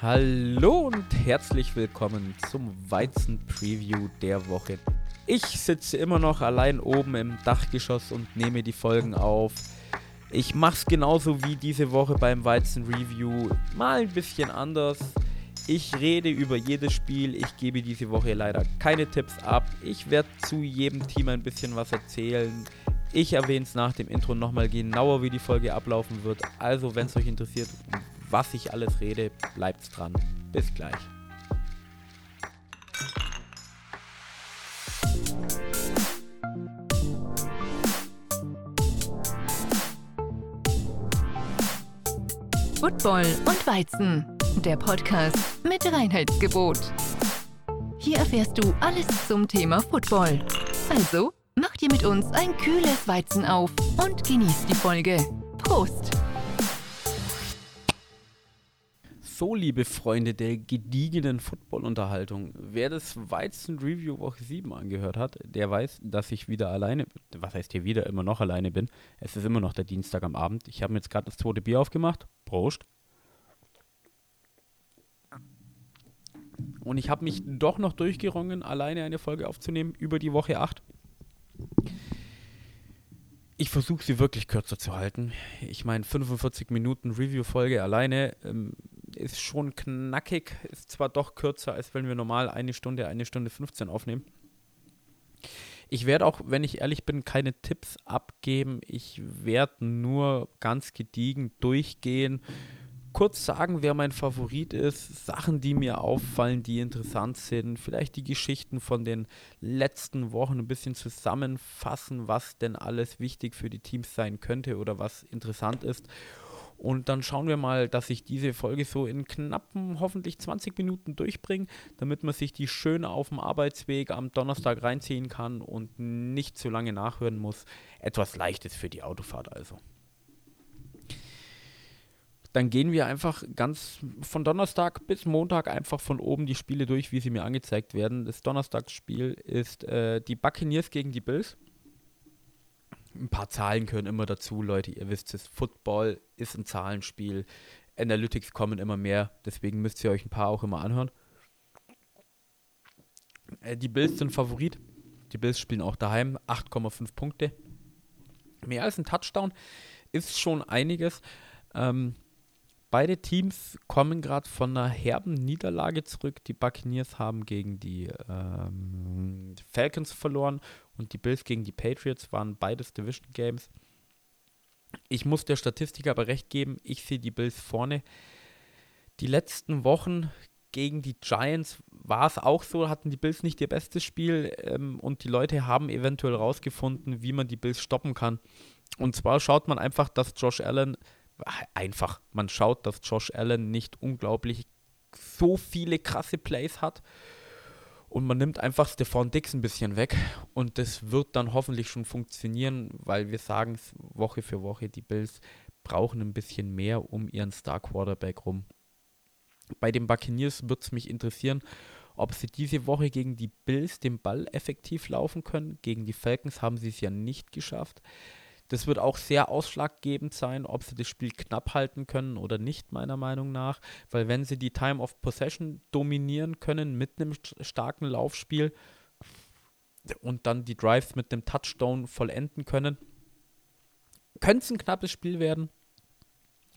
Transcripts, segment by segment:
Hallo und herzlich willkommen zum Weizen-Preview der Woche. Ich sitze immer noch allein oben im Dachgeschoss und nehme die Folgen auf. Ich mache es genauso wie diese Woche beim Weizen-Review, mal ein bisschen anders. Ich rede über jedes Spiel, ich gebe diese Woche leider keine Tipps ab. Ich werde zu jedem Team ein bisschen was erzählen. Ich erwähne es nach dem Intro nochmal genauer, wie die Folge ablaufen wird. Also, wenn es euch interessiert, was ich alles rede, bleibt dran. Bis gleich. Football und Weizen, der Podcast mit Reinheitsgebot. Hier erfährst du alles zum Thema Football. Also, mach dir mit uns ein kühles Weizen auf und genieß die Folge. Prost! So, liebe Freunde der gediegenen Football-Unterhaltung, wer das Weizen-Review Woche 7 angehört hat, der weiß, dass ich wieder alleine, was heißt hier wieder, immer noch alleine bin. Es ist immer noch der Dienstag am Abend. Ich habe mir jetzt gerade das zweite Bier aufgemacht. Prost. Und ich habe mich doch noch durchgerungen, alleine eine Folge aufzunehmen über die Woche 8. Ich versuche sie wirklich kürzer zu halten. Ich meine, 45 Minuten Review-Folge alleine ähm, ist schon knackig, ist zwar doch kürzer, als wenn wir normal eine Stunde, eine Stunde 15 aufnehmen. Ich werde auch, wenn ich ehrlich bin, keine Tipps abgeben. Ich werde nur ganz gediegen durchgehen, kurz sagen, wer mein Favorit ist, Sachen, die mir auffallen, die interessant sind, vielleicht die Geschichten von den letzten Wochen ein bisschen zusammenfassen, was denn alles wichtig für die Teams sein könnte oder was interessant ist. Und dann schauen wir mal, dass ich diese Folge so in knappen, hoffentlich 20 Minuten durchbringe, damit man sich die schön auf dem Arbeitsweg am Donnerstag reinziehen kann und nicht zu lange nachhören muss. Etwas Leichtes für die Autofahrt also. Dann gehen wir einfach ganz von Donnerstag bis Montag einfach von oben die Spiele durch, wie sie mir angezeigt werden. Das Donnerstagsspiel ist äh, die Buccaneers gegen die Bills ein paar Zahlen gehören immer dazu, Leute. Ihr wisst es, Football ist ein Zahlenspiel. Analytics kommen immer mehr, deswegen müsst ihr euch ein paar auch immer anhören. Äh, die Bills sind Favorit. Die Bills spielen auch daheim 8,5 Punkte. Mehr als ein Touchdown ist schon einiges. Ähm, beide Teams kommen gerade von einer herben Niederlage zurück. Die Buccaneers haben gegen die ähm, Falcons verloren und die Bills gegen die Patriots waren beides Division Games. Ich muss der Statistik aber recht geben, ich sehe die Bills vorne. Die letzten Wochen gegen die Giants war es auch so, hatten die Bills nicht ihr bestes Spiel ähm, und die Leute haben eventuell rausgefunden, wie man die Bills stoppen kann. Und zwar schaut man einfach, dass Josh Allen, einfach, man schaut, dass Josh Allen nicht unglaublich so viele krasse Plays hat und man nimmt einfach Stefan Dix ein bisschen weg und das wird dann hoffentlich schon funktionieren, weil wir sagen es Woche für Woche, die Bills brauchen ein bisschen mehr um ihren Star Quarterback rum. Bei den Buccaneers wird es mich interessieren, ob sie diese Woche gegen die Bills den Ball effektiv laufen können. Gegen die Falcons haben sie es ja nicht geschafft. Das wird auch sehr ausschlaggebend sein, ob sie das Spiel knapp halten können oder nicht, meiner Meinung nach. Weil wenn sie die Time of Possession dominieren können mit einem starken Laufspiel und dann die Drives mit dem Touchdown vollenden können, könnte es ein knappes Spiel werden.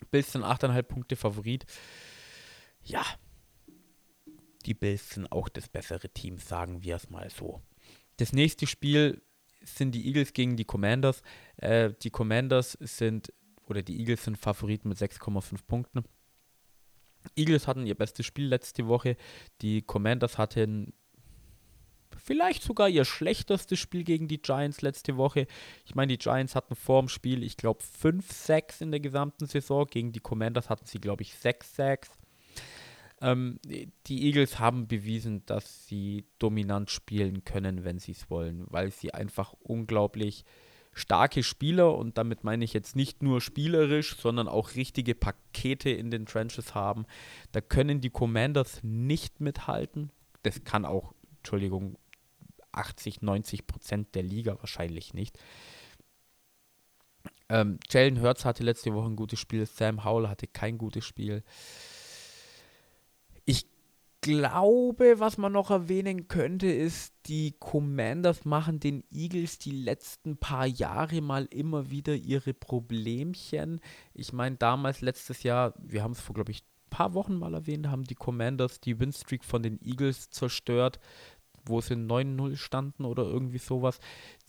Bills sind 8,5 Punkte Favorit. Ja, die Bills sind auch das bessere Team, sagen wir es mal so. Das nächste Spiel sind die Eagles gegen die Commanders. Äh, die Commanders sind, oder die Eagles sind Favoriten mit 6,5 Punkten. Eagles hatten ihr bestes Spiel letzte Woche. Die Commanders hatten vielleicht sogar ihr schlechtestes Spiel gegen die Giants letzte Woche. Ich meine, die Giants hatten vor dem Spiel, ich glaube, 5 Sacks in der gesamten Saison. Gegen die Commanders hatten sie, glaube ich, 6 Sacks. Ähm, die Eagles haben bewiesen, dass sie dominant spielen können, wenn sie es wollen, weil sie einfach unglaublich starke Spieler und damit meine ich jetzt nicht nur spielerisch, sondern auch richtige Pakete in den Trenches haben. Da können die Commanders nicht mithalten. Das kann auch, Entschuldigung, 80, 90 Prozent der Liga wahrscheinlich nicht. Ähm, Jalen Hurts hatte letzte Woche ein gutes Spiel, Sam Howell hatte kein gutes Spiel. Glaube, was man noch erwähnen könnte, ist, die Commanders machen den Eagles die letzten paar Jahre mal immer wieder ihre Problemchen. Ich meine, damals, letztes Jahr, wir haben es vor, glaube ich, ein paar Wochen mal erwähnt, haben die Commanders die Winstreak von den Eagles zerstört wo sie 9-0 standen oder irgendwie sowas.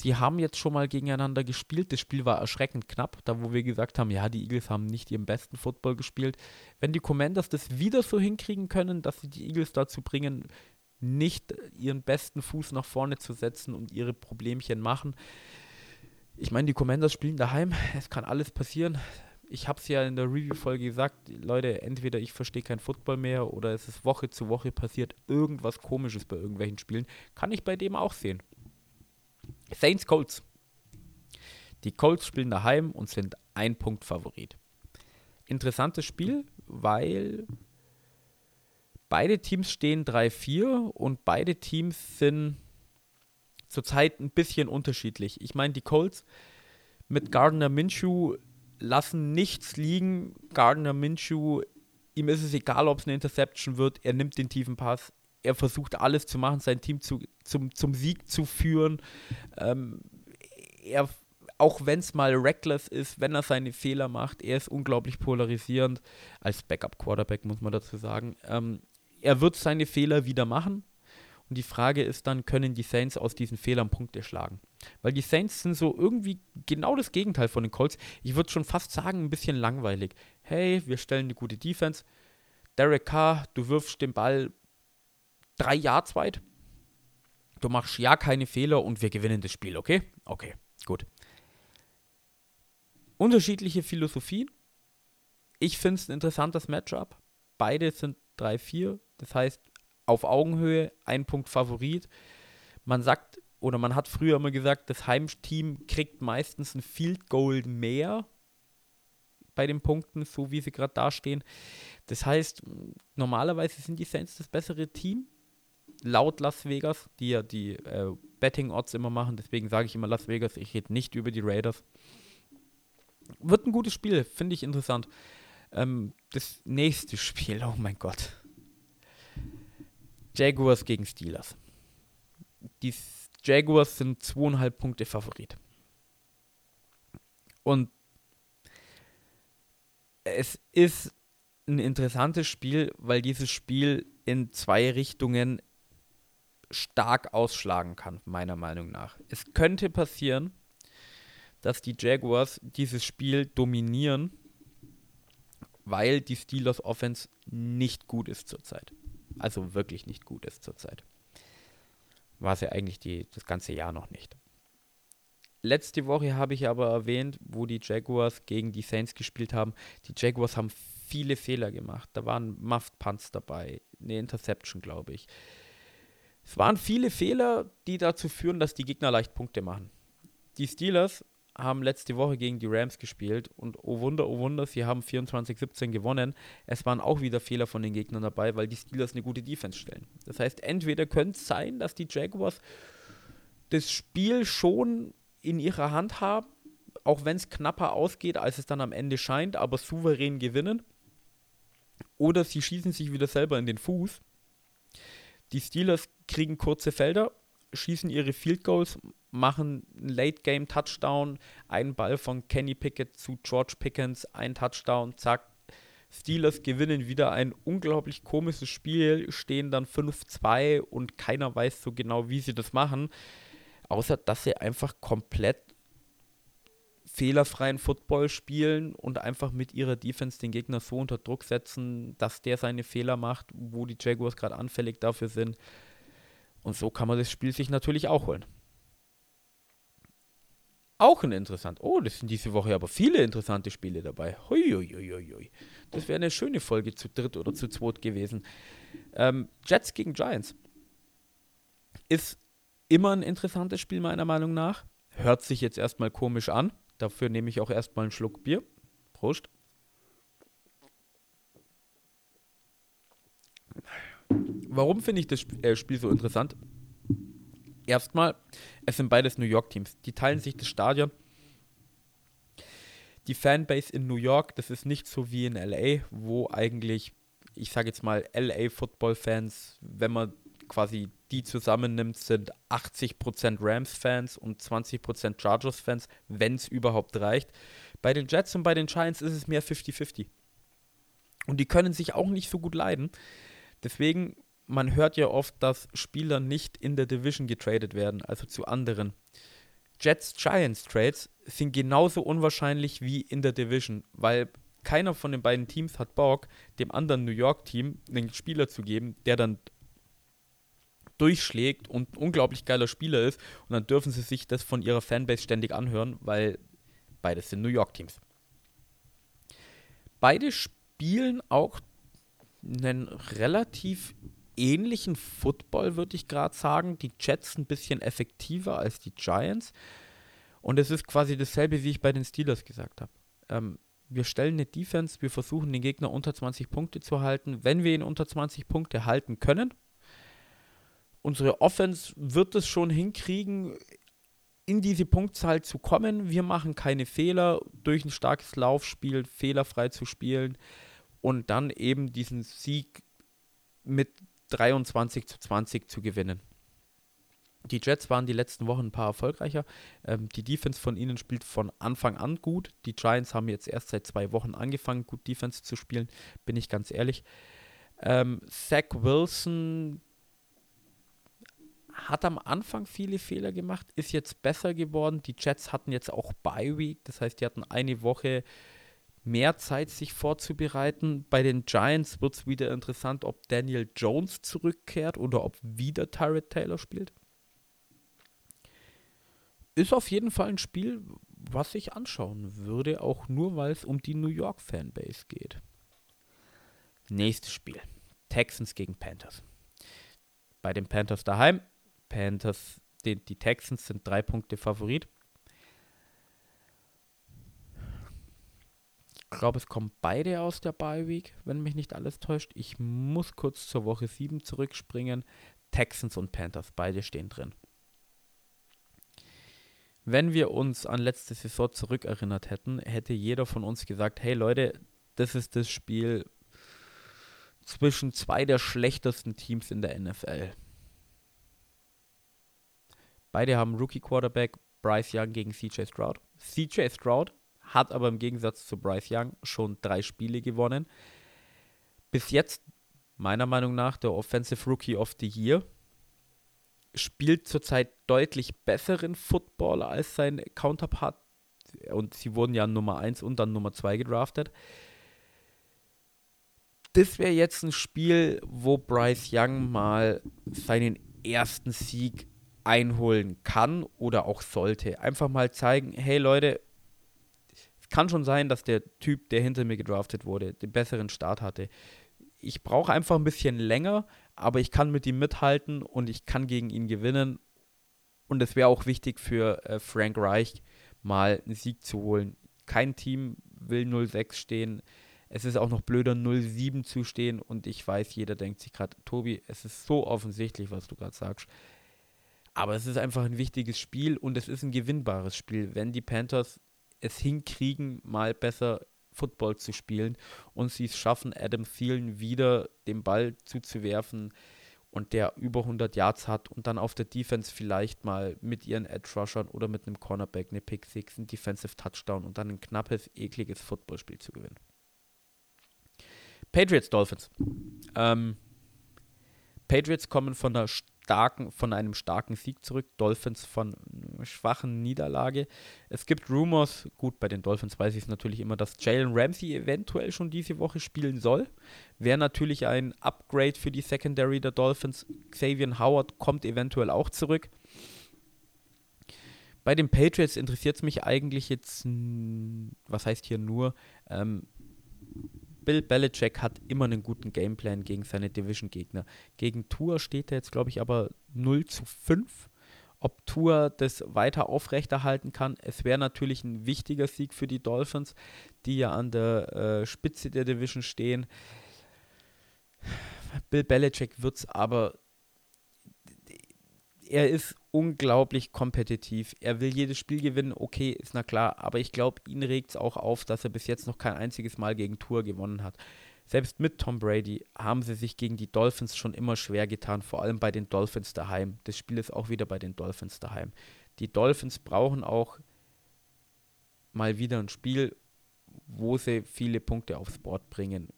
Die haben jetzt schon mal gegeneinander gespielt. Das Spiel war erschreckend knapp, da wo wir gesagt haben, ja, die Eagles haben nicht ihren besten Football gespielt. Wenn die Commanders das wieder so hinkriegen können, dass sie die Eagles dazu bringen, nicht ihren besten Fuß nach vorne zu setzen und ihre Problemchen machen. Ich meine, die Commanders spielen daheim, es kann alles passieren ich habe es ja in der Review-Folge gesagt, Leute, entweder ich verstehe kein Football mehr oder es ist Woche zu Woche passiert irgendwas komisches bei irgendwelchen Spielen. Kann ich bei dem auch sehen. Saints Colts. Die Colts spielen daheim und sind ein Punkt Favorit. Interessantes Spiel, weil beide Teams stehen 3-4 und beide Teams sind zurzeit ein bisschen unterschiedlich. Ich meine, die Colts mit Gardner Minshew lassen nichts liegen. Gardner Minshew, ihm ist es egal, ob es eine Interception wird. Er nimmt den tiefen Pass. Er versucht alles zu machen, sein Team zu, zum, zum Sieg zu führen. Ähm, er, auch wenn es mal reckless ist, wenn er seine Fehler macht, er ist unglaublich polarisierend. Als Backup-Quarterback muss man dazu sagen. Ähm, er wird seine Fehler wieder machen. Und die Frage ist dann, können die Saints aus diesen Fehlern Punkte schlagen? Weil die Saints sind so irgendwie genau das Gegenteil von den Colts. Ich würde schon fast sagen, ein bisschen langweilig. Hey, wir stellen eine gute Defense. Derek Carr, du wirfst den Ball drei Yards weit. Du machst ja keine Fehler und wir gewinnen das Spiel, okay? Okay, gut. Unterschiedliche Philosophien. Ich finde es ein interessantes Matchup. Beide sind 3-4. Das heißt, auf Augenhöhe, ein Punkt Favorit. Man sagt, oder man hat früher immer gesagt, das Heimteam kriegt meistens ein Field Goal mehr bei den Punkten, so wie sie gerade dastehen. Das heißt, normalerweise sind die Saints das bessere Team, laut Las Vegas, die ja die äh, Betting-Odds immer machen. Deswegen sage ich immer Las Vegas, ich rede nicht über die Raiders. Wird ein gutes Spiel, finde ich interessant. Ähm, das nächste Spiel, oh mein Gott. Jaguars gegen Steelers. Die Jaguars sind zweieinhalb Punkte Favorit. Und es ist ein interessantes Spiel, weil dieses Spiel in zwei Richtungen stark ausschlagen kann, meiner Meinung nach. Es könnte passieren, dass die Jaguars dieses Spiel dominieren, weil die Steelers Offense nicht gut ist zurzeit also wirklich nicht gut ist zurzeit. War es ja eigentlich die, das ganze Jahr noch nicht. Letzte Woche habe ich aber erwähnt, wo die Jaguars gegen die Saints gespielt haben. Die Jaguars haben viele Fehler gemacht. Da waren Muffed Punts dabei, eine Interception, glaube ich. Es waren viele Fehler, die dazu führen, dass die Gegner leicht Punkte machen. Die Steelers haben letzte Woche gegen die Rams gespielt und oh Wunder, oh Wunder, sie haben 24-17 gewonnen. Es waren auch wieder Fehler von den Gegnern dabei, weil die Steelers eine gute Defense stellen. Das heißt, entweder könnte es sein, dass die Jaguars das Spiel schon in ihrer Hand haben, auch wenn es knapper ausgeht, als es dann am Ende scheint, aber souverän gewinnen. Oder sie schießen sich wieder selber in den Fuß. Die Steelers kriegen kurze Felder, schießen ihre Field Goals, machen einen Late-Game-Touchdown, einen Ball von Kenny Pickett zu George Pickens, ein Touchdown, zack. Steelers gewinnen wieder ein unglaublich komisches Spiel, stehen dann 5-2 und keiner weiß so genau, wie sie das machen, außer dass sie einfach komplett fehlerfreien Football spielen und einfach mit ihrer Defense den Gegner so unter Druck setzen, dass der seine Fehler macht, wo die Jaguars gerade anfällig dafür sind. Und so kann man das Spiel sich natürlich auch holen. Auch ein interessant. Oh, das sind diese Woche aber viele interessante Spiele dabei. Hui, Das wäre eine schöne Folge zu dritt oder zu zweit gewesen. Ähm, Jets gegen Giants. Ist immer ein interessantes Spiel, meiner Meinung nach. Hört sich jetzt erstmal komisch an. Dafür nehme ich auch erstmal einen Schluck Bier. Prost. Warum finde ich das äh, Spiel so interessant? Erstmal, es sind beides New York-Teams. Die teilen sich das Stadion. Die Fanbase in New York, das ist nicht so wie in LA, wo eigentlich ich sage jetzt mal, LA Football-Fans, wenn man quasi die zusammennimmt, sind 80% Rams-Fans und 20% Chargers-Fans, wenn es überhaupt reicht. Bei den Jets und bei den Giants ist es mehr 50-50. Und die können sich auch nicht so gut leiden. Deswegen, man hört ja oft, dass Spieler nicht in der Division getradet werden, also zu anderen. Jets-Giants-Trades sind genauso unwahrscheinlich wie in der Division, weil keiner von den beiden Teams hat Bock, dem anderen New York-Team einen Spieler zu geben, der dann durchschlägt und ein unglaublich geiler Spieler ist. Und dann dürfen sie sich das von ihrer Fanbase ständig anhören, weil beides sind New York-Teams. Beide spielen auch einen relativ ähnlichen Football, würde ich gerade sagen. Die Jets ein bisschen effektiver als die Giants. Und es ist quasi dasselbe, wie ich bei den Steelers gesagt habe. Ähm, wir stellen eine Defense, wir versuchen den Gegner unter 20 Punkte zu halten. Wenn wir ihn unter 20 Punkte halten können, unsere Offense wird es schon hinkriegen, in diese Punktzahl zu kommen. Wir machen keine Fehler, durch ein starkes Laufspiel fehlerfrei zu spielen und dann eben diesen Sieg mit 23 zu 20 zu gewinnen. Die Jets waren die letzten Wochen ein paar erfolgreicher. Ähm, die Defense von ihnen spielt von Anfang an gut. Die Giants haben jetzt erst seit zwei Wochen angefangen, gut Defense zu spielen, bin ich ganz ehrlich. Ähm, Zach Wilson hat am Anfang viele Fehler gemacht, ist jetzt besser geworden. Die Jets hatten jetzt auch Bye Week, das heißt, die hatten eine Woche mehr Zeit, sich vorzubereiten. Bei den Giants wird es wieder interessant, ob Daniel Jones zurückkehrt oder ob wieder Tyrod Taylor spielt. Ist auf jeden Fall ein Spiel, was ich anschauen würde, auch nur weil es um die New York Fanbase geht. Nächstes Spiel. Texans gegen Panthers. Bei den Panthers daheim. Panthers, die, die Texans sind drei Punkte Favorit. Glaube, es kommen beide aus der Bye Week, wenn mich nicht alles täuscht. Ich muss kurz zur Woche 7 zurückspringen. Texans und Panthers, beide stehen drin. Wenn wir uns an letzte Saison zurückerinnert hätten, hätte jeder von uns gesagt, hey Leute, das ist das Spiel zwischen zwei der schlechtesten Teams in der NFL. Beide haben Rookie Quarterback Bryce Young gegen CJ Stroud. CJ Stroud hat aber im Gegensatz zu Bryce Young schon drei Spiele gewonnen. Bis jetzt, meiner Meinung nach, der Offensive Rookie of the Year. Spielt zurzeit deutlich besseren Footballer als sein Counterpart. Und sie wurden ja Nummer 1 und dann Nummer 2 gedraftet. Das wäre jetzt ein Spiel, wo Bryce Young mal seinen ersten Sieg einholen kann oder auch sollte. Einfach mal zeigen, hey Leute, kann schon sein, dass der Typ, der hinter mir gedraftet wurde, den besseren Start hatte. Ich brauche einfach ein bisschen länger, aber ich kann mit ihm mithalten und ich kann gegen ihn gewinnen. Und es wäre auch wichtig für äh, Frank Reich, mal einen Sieg zu holen. Kein Team will 0-6 stehen. Es ist auch noch blöder, 0-7 zu stehen. Und ich weiß, jeder denkt sich gerade, Tobi, es ist so offensichtlich, was du gerade sagst. Aber es ist einfach ein wichtiges Spiel und es ist ein gewinnbares Spiel. Wenn die Panthers es hinkriegen, mal besser Football zu spielen und sie es schaffen, Adam Thielen wieder den Ball zuzuwerfen und der über 100 Yards hat und dann auf der Defense vielleicht mal mit ihren Edge Rushern oder mit einem Cornerback eine Pick Six, ein Defensive Touchdown und dann ein knappes, ekliges Footballspiel zu gewinnen. Patriots Dolphins. Ähm, Patriots kommen von der starken, von einem starken Sieg zurück, Dolphins von schwachen Niederlage. Es gibt Rumors, gut, bei den Dolphins weiß ich es natürlich immer, dass Jalen Ramsey eventuell schon diese Woche spielen soll. Wäre natürlich ein Upgrade für die Secondary der Dolphins. Xavier Howard kommt eventuell auch zurück. Bei den Patriots interessiert es mich eigentlich jetzt, was heißt hier nur, ähm, Bill Belichick hat immer einen guten Gameplan gegen seine Division-Gegner. Gegen Tour steht er jetzt, glaube ich, aber 0 zu 5. Ob Tour das weiter aufrechterhalten kann, es wäre natürlich ein wichtiger Sieg für die Dolphins, die ja an der äh, Spitze der Division stehen. Bill Belichick wird es aber er ist unglaublich kompetitiv. Er will jedes Spiel gewinnen, okay, ist na klar, aber ich glaube, ihn regt es auch auf, dass er bis jetzt noch kein einziges Mal gegen Tour gewonnen hat. selbst mit Tom Brady haben sie sich gegen die Dolphins schon immer schwer getan, vor allem bei den Dolphins daheim. Das Spiel ist auch wieder bei den Dolphins daheim. Die Dolphins brauchen auch mal wieder ein Spiel, wo sie viele Punkte aufs Board bringen.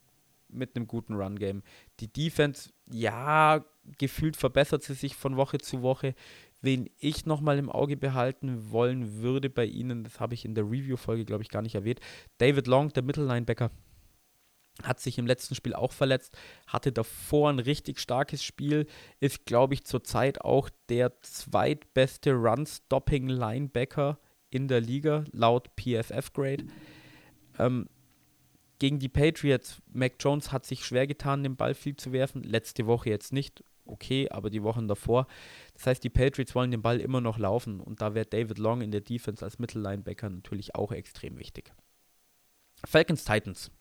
Mit einem guten Run-Game. Die Defense, ja, gefühlt verbessert sie sich von Woche zu Woche. Wen ich nochmal im Auge behalten wollen würde bei ihnen, das habe ich in der Review-Folge, glaube ich, gar nicht erwähnt. David Long, der Mittellinebacker, hat sich im letzten Spiel auch verletzt, hatte davor ein richtig starkes Spiel, ist, glaube ich, zurzeit auch der zweitbeste Run-Stopping-Linebacker in der Liga, laut PFF-Grade. Ähm, gegen die Patriots, Mac Jones hat sich schwer getan, den Ball viel zu werfen. Letzte Woche jetzt nicht, okay, aber die Wochen davor. Das heißt, die Patriots wollen den Ball immer noch laufen und da wäre David Long in der Defense als Mittellinebacker natürlich auch extrem wichtig. Falcons Titans.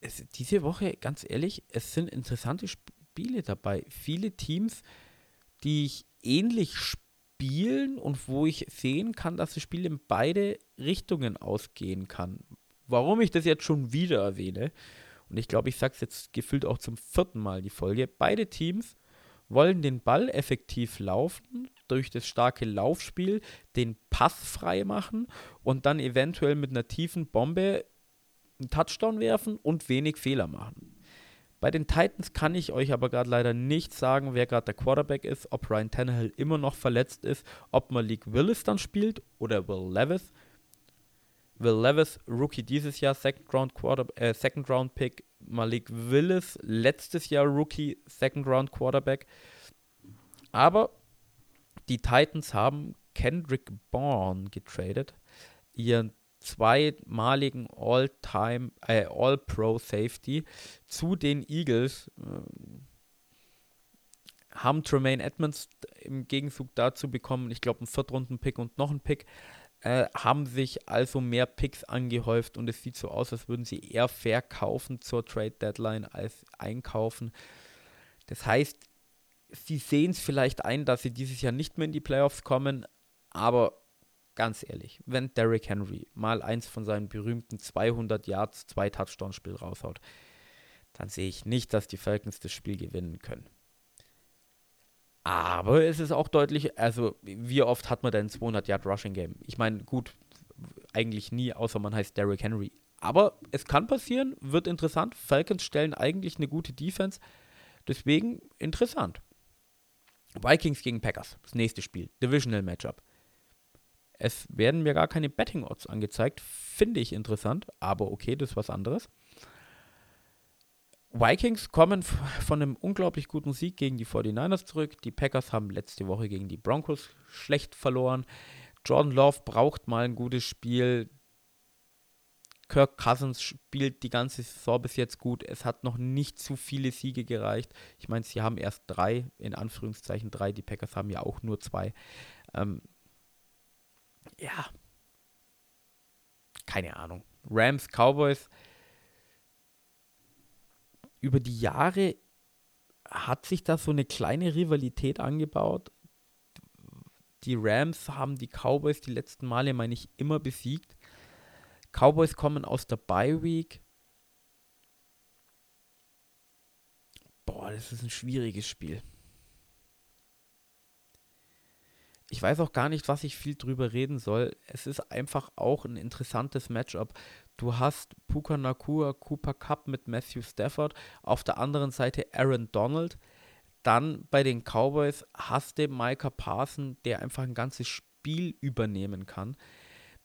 Es, diese Woche, ganz ehrlich, es sind interessante Spiele dabei. Viele Teams, die ich ähnlich spielen und wo ich sehen kann, dass das Spiel in beide Richtungen ausgehen kann. Warum ich das jetzt schon wieder erwähne, und ich glaube, ich sage es jetzt gefühlt auch zum vierten Mal die Folge, beide Teams wollen den Ball effektiv laufen, durch das starke Laufspiel den Pass frei machen und dann eventuell mit einer tiefen Bombe einen Touchdown werfen und wenig Fehler machen. Bei den Titans kann ich euch aber gerade leider nicht sagen, wer gerade der Quarterback ist, ob Ryan Tannehill immer noch verletzt ist, ob Malik Willis dann spielt oder Will Levis. Will Levis, Rookie dieses Jahr, Second Round, Quarter, äh, Second Round Pick. Malik Willis, letztes Jahr Rookie, Second Round Quarterback. Aber die Titans haben Kendrick Bourne getradet, ihren zweimaligen All-Time, äh, All-Pro-Safety zu den Eagles. Äh, haben Tremaine Edmonds im Gegenzug dazu bekommen, ich glaube, einen Viertrunden-Pick und noch einen Pick. Äh, haben sich also mehr Picks angehäuft und es sieht so aus, als würden sie eher verkaufen zur Trade Deadline als einkaufen. Das heißt, sie sehen es vielleicht ein, dass sie dieses Jahr nicht mehr in die Playoffs kommen, aber ganz ehrlich, wenn Derrick Henry mal eins von seinen berühmten 200 Yards, zwei Touchdown-Spiel raushaut, dann sehe ich nicht, dass die Falcons das Spiel gewinnen können. Aber es ist auch deutlich, also wie oft hat man denn 200 Yard Rushing Game? Ich meine, gut, eigentlich nie, außer man heißt Derrick Henry. Aber es kann passieren, wird interessant. Falcons stellen eigentlich eine gute Defense. Deswegen interessant. Vikings gegen Packers, das nächste Spiel, Divisional Matchup. Es werden mir gar keine Betting Odds angezeigt, finde ich interessant, aber okay, das ist was anderes. Vikings kommen von einem unglaublich guten Sieg gegen die 49ers zurück. Die Packers haben letzte Woche gegen die Broncos schlecht verloren. Jordan Love braucht mal ein gutes Spiel. Kirk Cousins spielt die ganze Saison bis jetzt gut. Es hat noch nicht zu viele Siege gereicht. Ich meine, sie haben erst drei, in Anführungszeichen drei. Die Packers haben ja auch nur zwei. Ähm, ja. Keine Ahnung. Rams, Cowboys über die Jahre hat sich da so eine kleine Rivalität angebaut. Die Rams haben die Cowboys die letzten Male, meine ich, immer besiegt. Cowboys kommen aus der Bye Week. Boah, das ist ein schwieriges Spiel. Ich weiß auch gar nicht, was ich viel drüber reden soll. Es ist einfach auch ein interessantes Matchup. Du hast Puka Nakua, Cooper Cup mit Matthew Stafford, auf der anderen Seite Aaron Donald. Dann bei den Cowboys hast du Micah Parson, der einfach ein ganzes Spiel übernehmen kann.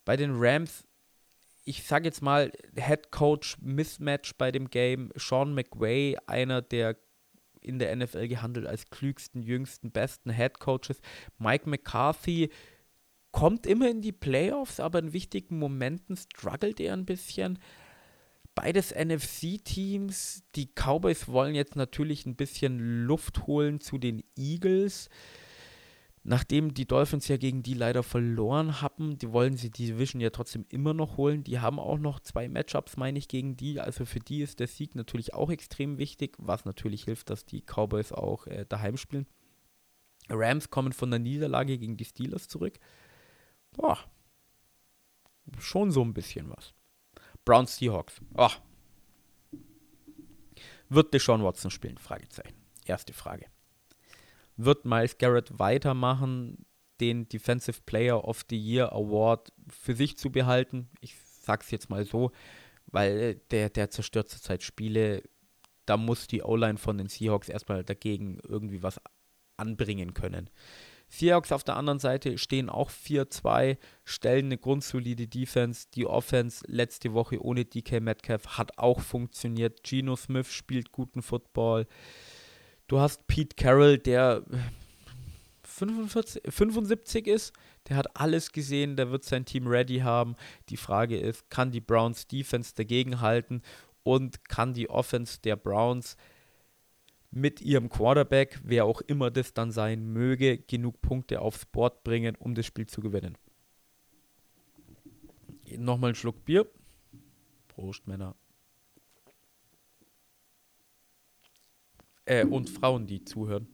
Bei den Rams, ich sage jetzt mal, Head Coach Mismatch bei dem Game. Sean McVay, einer der in der NFL gehandelt als klügsten, jüngsten, besten Head Coaches. Mike McCarthy, kommt immer in die Playoffs, aber in wichtigen Momenten struggelt er ein bisschen. Beides NFC-Teams. Die Cowboys wollen jetzt natürlich ein bisschen Luft holen zu den Eagles. Nachdem die Dolphins ja gegen die leider verloren haben, die wollen sie die Division ja trotzdem immer noch holen. Die haben auch noch zwei Matchups, meine ich, gegen die. Also für die ist der Sieg natürlich auch extrem wichtig, was natürlich hilft, dass die Cowboys auch äh, daheim spielen. Rams kommen von der Niederlage gegen die Steelers zurück boah, schon so ein bisschen was. Browns Seahawks. Oh. Wird Deshaun Watson spielen? Fragezeichen. Erste Frage. Wird Miles Garrett weitermachen, den Defensive Player of the Year Award für sich zu behalten? Ich sag's jetzt mal so, weil der, der zerstört zurzeit Spiele. Da muss die O-Line von den Seahawks erstmal dagegen irgendwie was anbringen können. Seahawks auf der anderen Seite stehen auch 4-2, stellen eine grundsolide Defense. Die Offense letzte Woche ohne DK Metcalf hat auch funktioniert. Geno Smith spielt guten Football. Du hast Pete Carroll, der 45, 75 ist. Der hat alles gesehen, der wird sein Team ready haben. Die Frage ist, kann die Browns Defense dagegen halten und kann die Offense der Browns mit ihrem Quarterback, wer auch immer das dann sein möge, genug Punkte aufs Board bringen, um das Spiel zu gewinnen. Nochmal einen Schluck Bier. Prost, Männer. Äh, und Frauen, die zuhören.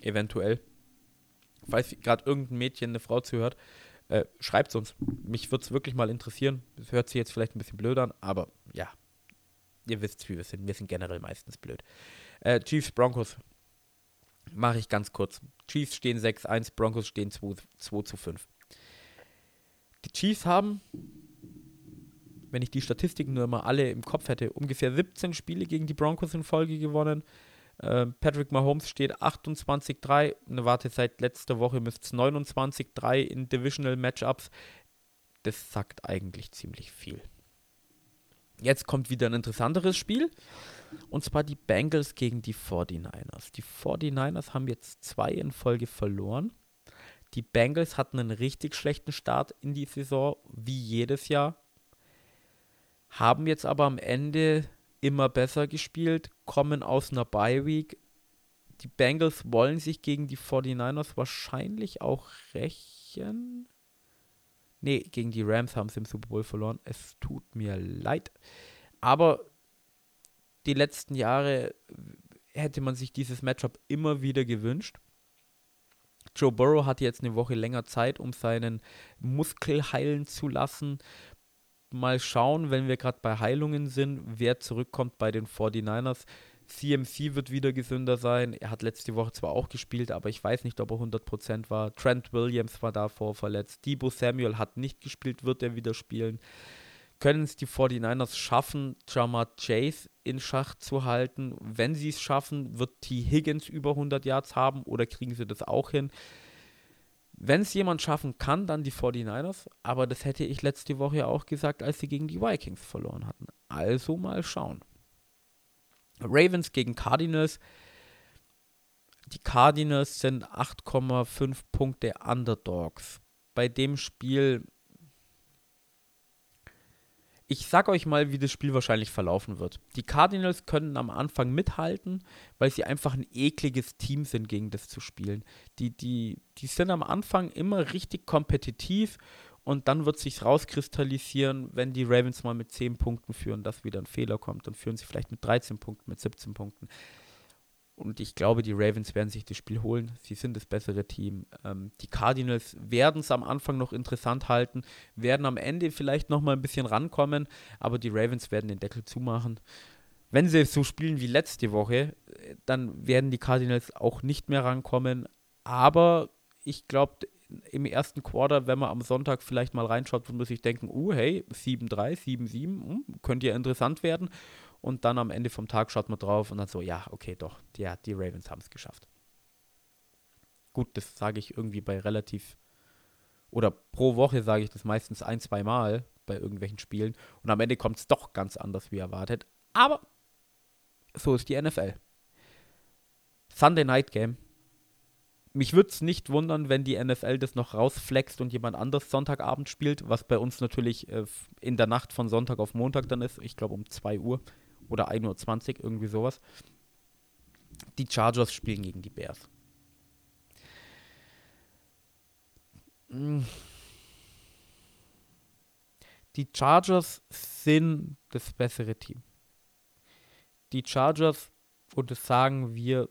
Eventuell. Falls gerade irgendein Mädchen eine Frau zuhört, äh, schreibt es uns. Mich würde es wirklich mal interessieren. Das hört sich jetzt vielleicht ein bisschen blöd an, aber ja. Ihr wisst, wie wir sind. Wir sind generell meistens blöd. Äh, Chiefs, Broncos. Mache ich ganz kurz. Chiefs stehen 6-1, Broncos stehen 2, 2 zu 5. Die Chiefs haben, wenn ich die Statistiken nur mal alle im Kopf hätte, ungefähr 17 Spiele gegen die Broncos in Folge gewonnen. Äh, Patrick Mahomes steht 28-3. Eine Warte seit letzter Woche müsste es 29-3 in Divisional Matchups. Das sagt eigentlich ziemlich viel. Jetzt kommt wieder ein interessanteres Spiel. Und zwar die Bengals gegen die 49ers. Die 49ers haben jetzt zwei in Folge verloren. Die Bengals hatten einen richtig schlechten Start in die Saison, wie jedes Jahr. Haben jetzt aber am Ende immer besser gespielt, kommen aus einer Bye-Week. Die Bengals wollen sich gegen die 49ers wahrscheinlich auch rächen. Ne, gegen die Rams haben sie im Super Bowl verloren. Es tut mir leid. Aber die letzten Jahre hätte man sich dieses Matchup immer wieder gewünscht. Joe Burrow hat jetzt eine Woche länger Zeit, um seinen Muskel heilen zu lassen. Mal schauen, wenn wir gerade bei Heilungen sind, wer zurückkommt bei den 49ers. CMC wird wieder gesünder sein. Er hat letzte Woche zwar auch gespielt, aber ich weiß nicht, ob er 100% war. Trent Williams war davor verletzt. Debo Samuel hat nicht gespielt, wird er wieder spielen können es die 49ers schaffen, Jamar Chase in Schach zu halten. Wenn sie es schaffen, wird T. Higgins über 100 Yards haben oder kriegen sie das auch hin? Wenn es jemand schaffen kann, dann die 49ers. Aber das hätte ich letzte Woche auch gesagt, als sie gegen die Vikings verloren hatten. Also mal schauen. Ravens gegen Cardinals. Die Cardinals sind 8,5 Punkte Underdogs. Bei dem Spiel ich sag euch mal, wie das Spiel wahrscheinlich verlaufen wird. Die Cardinals können am Anfang mithalten, weil sie einfach ein ekliges Team sind, gegen das zu spielen. Die, die, die sind am Anfang immer richtig kompetitiv und dann wird sich rauskristallisieren, wenn die Ravens mal mit 10 Punkten führen, dass wieder ein Fehler kommt. Dann führen sie vielleicht mit 13 Punkten, mit 17 Punkten. Und ich glaube, die Ravens werden sich das Spiel holen. Sie sind das bessere Team. Ähm, die Cardinals werden es am Anfang noch interessant halten, werden am Ende vielleicht noch mal ein bisschen rankommen, aber die Ravens werden den Deckel zumachen. Wenn sie so spielen wie letzte Woche, dann werden die Cardinals auch nicht mehr rankommen. Aber ich glaube, im ersten Quarter, wenn man am Sonntag vielleicht mal reinschaut, man sich denken, uh, hey, 7-3, 7-7, hm, könnte ja interessant werden. Und dann am Ende vom Tag schaut man drauf und dann so, ja, okay, doch, ja, die Ravens haben es geschafft. Gut, das sage ich irgendwie bei relativ, oder pro Woche sage ich das meistens ein, zwei Mal bei irgendwelchen Spielen. Und am Ende kommt es doch ganz anders wie erwartet. Aber so ist die NFL. Sunday Night Game. Mich würde es nicht wundern, wenn die NFL das noch rausflext und jemand anderes Sonntagabend spielt, was bei uns natürlich äh, in der Nacht von Sonntag auf Montag dann ist. Ich glaube um 2 Uhr oder 1.20 Uhr, irgendwie sowas. Die Chargers spielen gegen die Bears. Die Chargers sind das bessere Team. Die Chargers, und das sagen wir,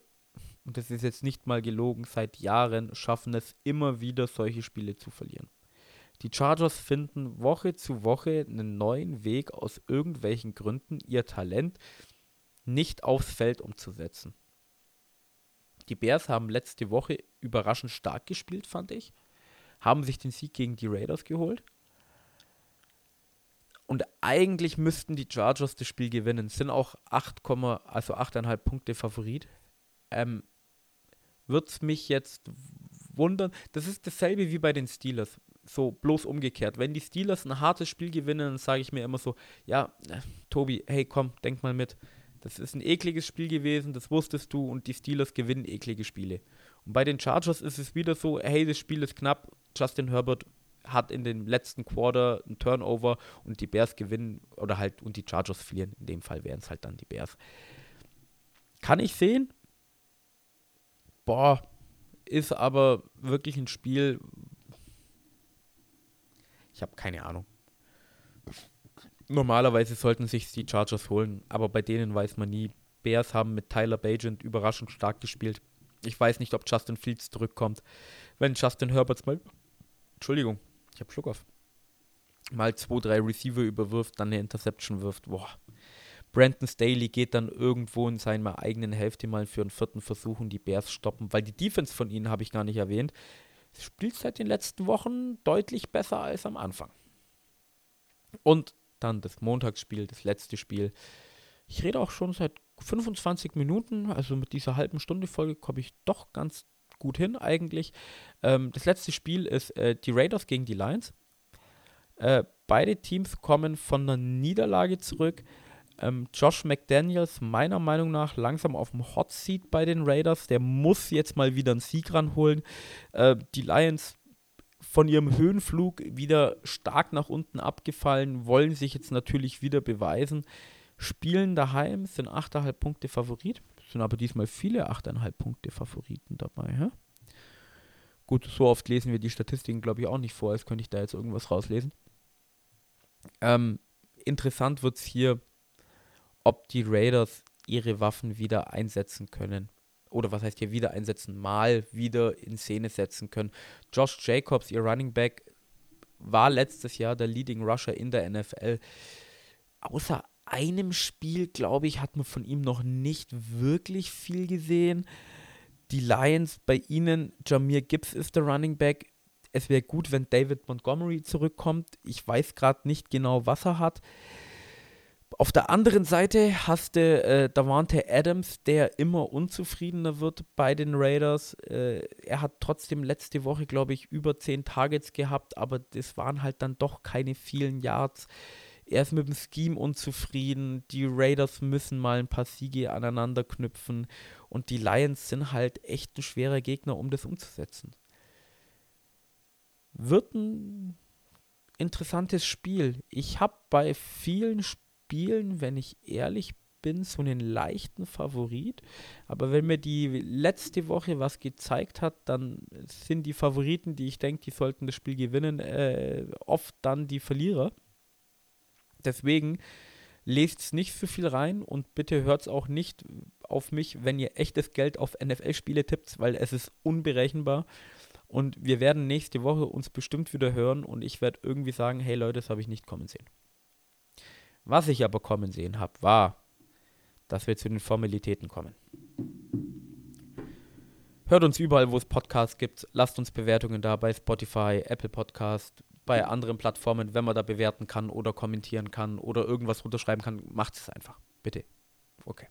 und das ist jetzt nicht mal gelogen, seit Jahren schaffen es immer wieder, solche Spiele zu verlieren. Die Chargers finden Woche zu Woche einen neuen Weg aus irgendwelchen Gründen, ihr Talent nicht aufs Feld umzusetzen. Die Bears haben letzte Woche überraschend stark gespielt, fand ich. Haben sich den Sieg gegen die Raiders geholt. Und eigentlich müssten die Chargers das Spiel gewinnen. Sind auch 8, also 8,5 Punkte Favorit. Ähm, Wird es mich jetzt wundern. Das ist dasselbe wie bei den Steelers. So bloß umgekehrt. Wenn die Steelers ein hartes Spiel gewinnen, dann sage ich mir immer so, ja, äh, Tobi, hey komm, denk mal mit. Das ist ein ekliges Spiel gewesen, das wusstest du und die Steelers gewinnen eklige Spiele. Und bei den Chargers ist es wieder so, hey, das Spiel ist knapp, Justin Herbert hat in dem letzten Quarter ein Turnover und die Bears gewinnen oder halt und die Chargers verlieren. In dem Fall wären es halt dann die Bears. Kann ich sehen? Boah, ist aber wirklich ein Spiel. Ich habe keine Ahnung. Normalerweise sollten sich die Chargers holen, aber bei denen weiß man nie. Bears haben mit Tyler Bagent überraschend stark gespielt. Ich weiß nicht, ob Justin Fields zurückkommt. Wenn Justin Herberts mal. Entschuldigung, ich habe Schluck auf. Mal zwei, drei Receiver überwirft, dann eine Interception wirft. Boah. Brandon Staley geht dann irgendwo in seiner eigenen Hälfte mal für einen vierten Versuch und die Bears stoppen, weil die Defense von ihnen habe ich gar nicht erwähnt. Spielt seit den letzten Wochen deutlich besser als am Anfang. Und dann das Montagsspiel, das letzte Spiel. Ich rede auch schon seit 25 Minuten, also mit dieser halben Stunde Folge komme ich doch ganz gut hin eigentlich. Ähm, das letzte Spiel ist äh, die Raiders gegen die Lions. Äh, beide Teams kommen von einer Niederlage zurück. Ähm, Josh McDaniels meiner Meinung nach langsam auf dem Hot Seat bei den Raiders. Der muss jetzt mal wieder einen Sieg ranholen. Äh, die Lions von ihrem Höhenflug wieder stark nach unten abgefallen, wollen sich jetzt natürlich wieder beweisen. Spielen daheim, sind 8,5 Punkte Favorit, sind aber diesmal viele 8,5 Punkte Favoriten dabei. Hä? Gut, so oft lesen wir die Statistiken, glaube ich, auch nicht vor, als könnte ich da jetzt irgendwas rauslesen. Ähm, interessant wird es hier, ob die Raiders ihre Waffen wieder einsetzen können. Oder was heißt hier wieder einsetzen? Mal wieder in Szene setzen können. Josh Jacobs, ihr Running Back, war letztes Jahr der Leading Rusher in der NFL. Außer einem Spiel, glaube ich, hat man von ihm noch nicht wirklich viel gesehen. Die Lions, bei ihnen, Jamir Gibbs ist der Running Back. Es wäre gut, wenn David Montgomery zurückkommt. Ich weiß gerade nicht genau, was er hat. Auf der anderen Seite hast du äh, Davante Adams, der immer unzufriedener wird bei den Raiders. Äh, er hat trotzdem letzte Woche, glaube ich, über 10 Targets gehabt, aber das waren halt dann doch keine vielen Yards. Er ist mit dem Scheme unzufrieden. Die Raiders müssen mal ein paar Siege aneinander knüpfen. Und die Lions sind halt echt ein schwerer Gegner, um das umzusetzen. Wird ein interessantes Spiel. Ich habe bei vielen Spielen, wenn ich ehrlich bin, so einen leichten Favorit. Aber wenn mir die letzte Woche was gezeigt hat, dann sind die Favoriten, die ich denke, die sollten das Spiel gewinnen, äh, oft dann die Verlierer. Deswegen lest es nicht so viel rein und bitte hört es auch nicht auf mich, wenn ihr echtes Geld auf NFL-Spiele tippt, weil es ist unberechenbar. Und wir werden nächste Woche uns bestimmt wieder hören und ich werde irgendwie sagen, hey Leute, das habe ich nicht kommen sehen. Was ich aber kommen sehen habe, war, dass wir zu den Formalitäten kommen. Hört uns überall, wo es Podcasts gibt. Lasst uns Bewertungen da bei Spotify, Apple Podcast, bei anderen Plattformen, wenn man da bewerten kann oder kommentieren kann oder irgendwas runterschreiben kann, macht es einfach. Bitte. Okay.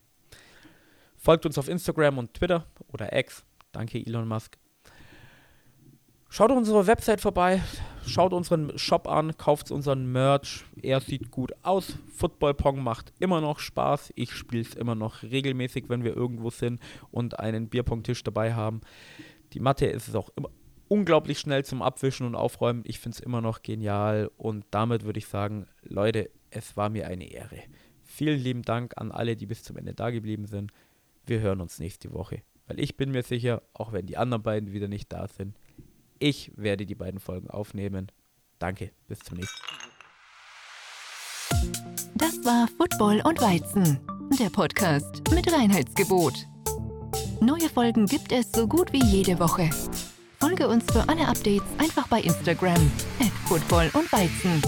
Folgt uns auf Instagram und Twitter oder X. Danke, Elon Musk. Schaut unsere Website vorbei, schaut unseren Shop an, kauft unseren Merch. Er sieht gut aus. Football Pong macht immer noch Spaß. Ich spiele es immer noch regelmäßig, wenn wir irgendwo sind und einen Bierpong-Tisch dabei haben. Die Matte ist es auch immer unglaublich schnell zum Abwischen und Aufräumen. Ich finde es immer noch genial und damit würde ich sagen, Leute, es war mir eine Ehre. Vielen lieben Dank an alle, die bis zum Ende da geblieben sind. Wir hören uns nächste Woche, weil ich bin mir sicher, auch wenn die anderen beiden wieder nicht da sind, ich werde die beiden Folgen aufnehmen. Danke, bis zum nächsten Mal. Das war Football und Weizen, der Podcast mit Reinheitsgebot. Neue Folgen gibt es so gut wie jede Woche. Folge uns für alle Updates einfach bei Instagram, at Football und Weizen.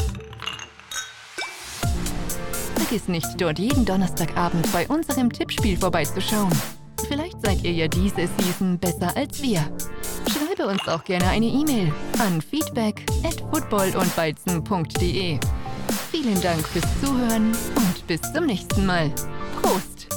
Vergiss nicht, dort jeden Donnerstagabend bei unserem Tippspiel vorbeizuschauen. Vielleicht seid ihr ja diese Season besser als wir. Schreibe uns auch gerne eine E-Mail an feedback at footballundweizen.de. Vielen Dank fürs Zuhören und bis zum nächsten Mal. Prost!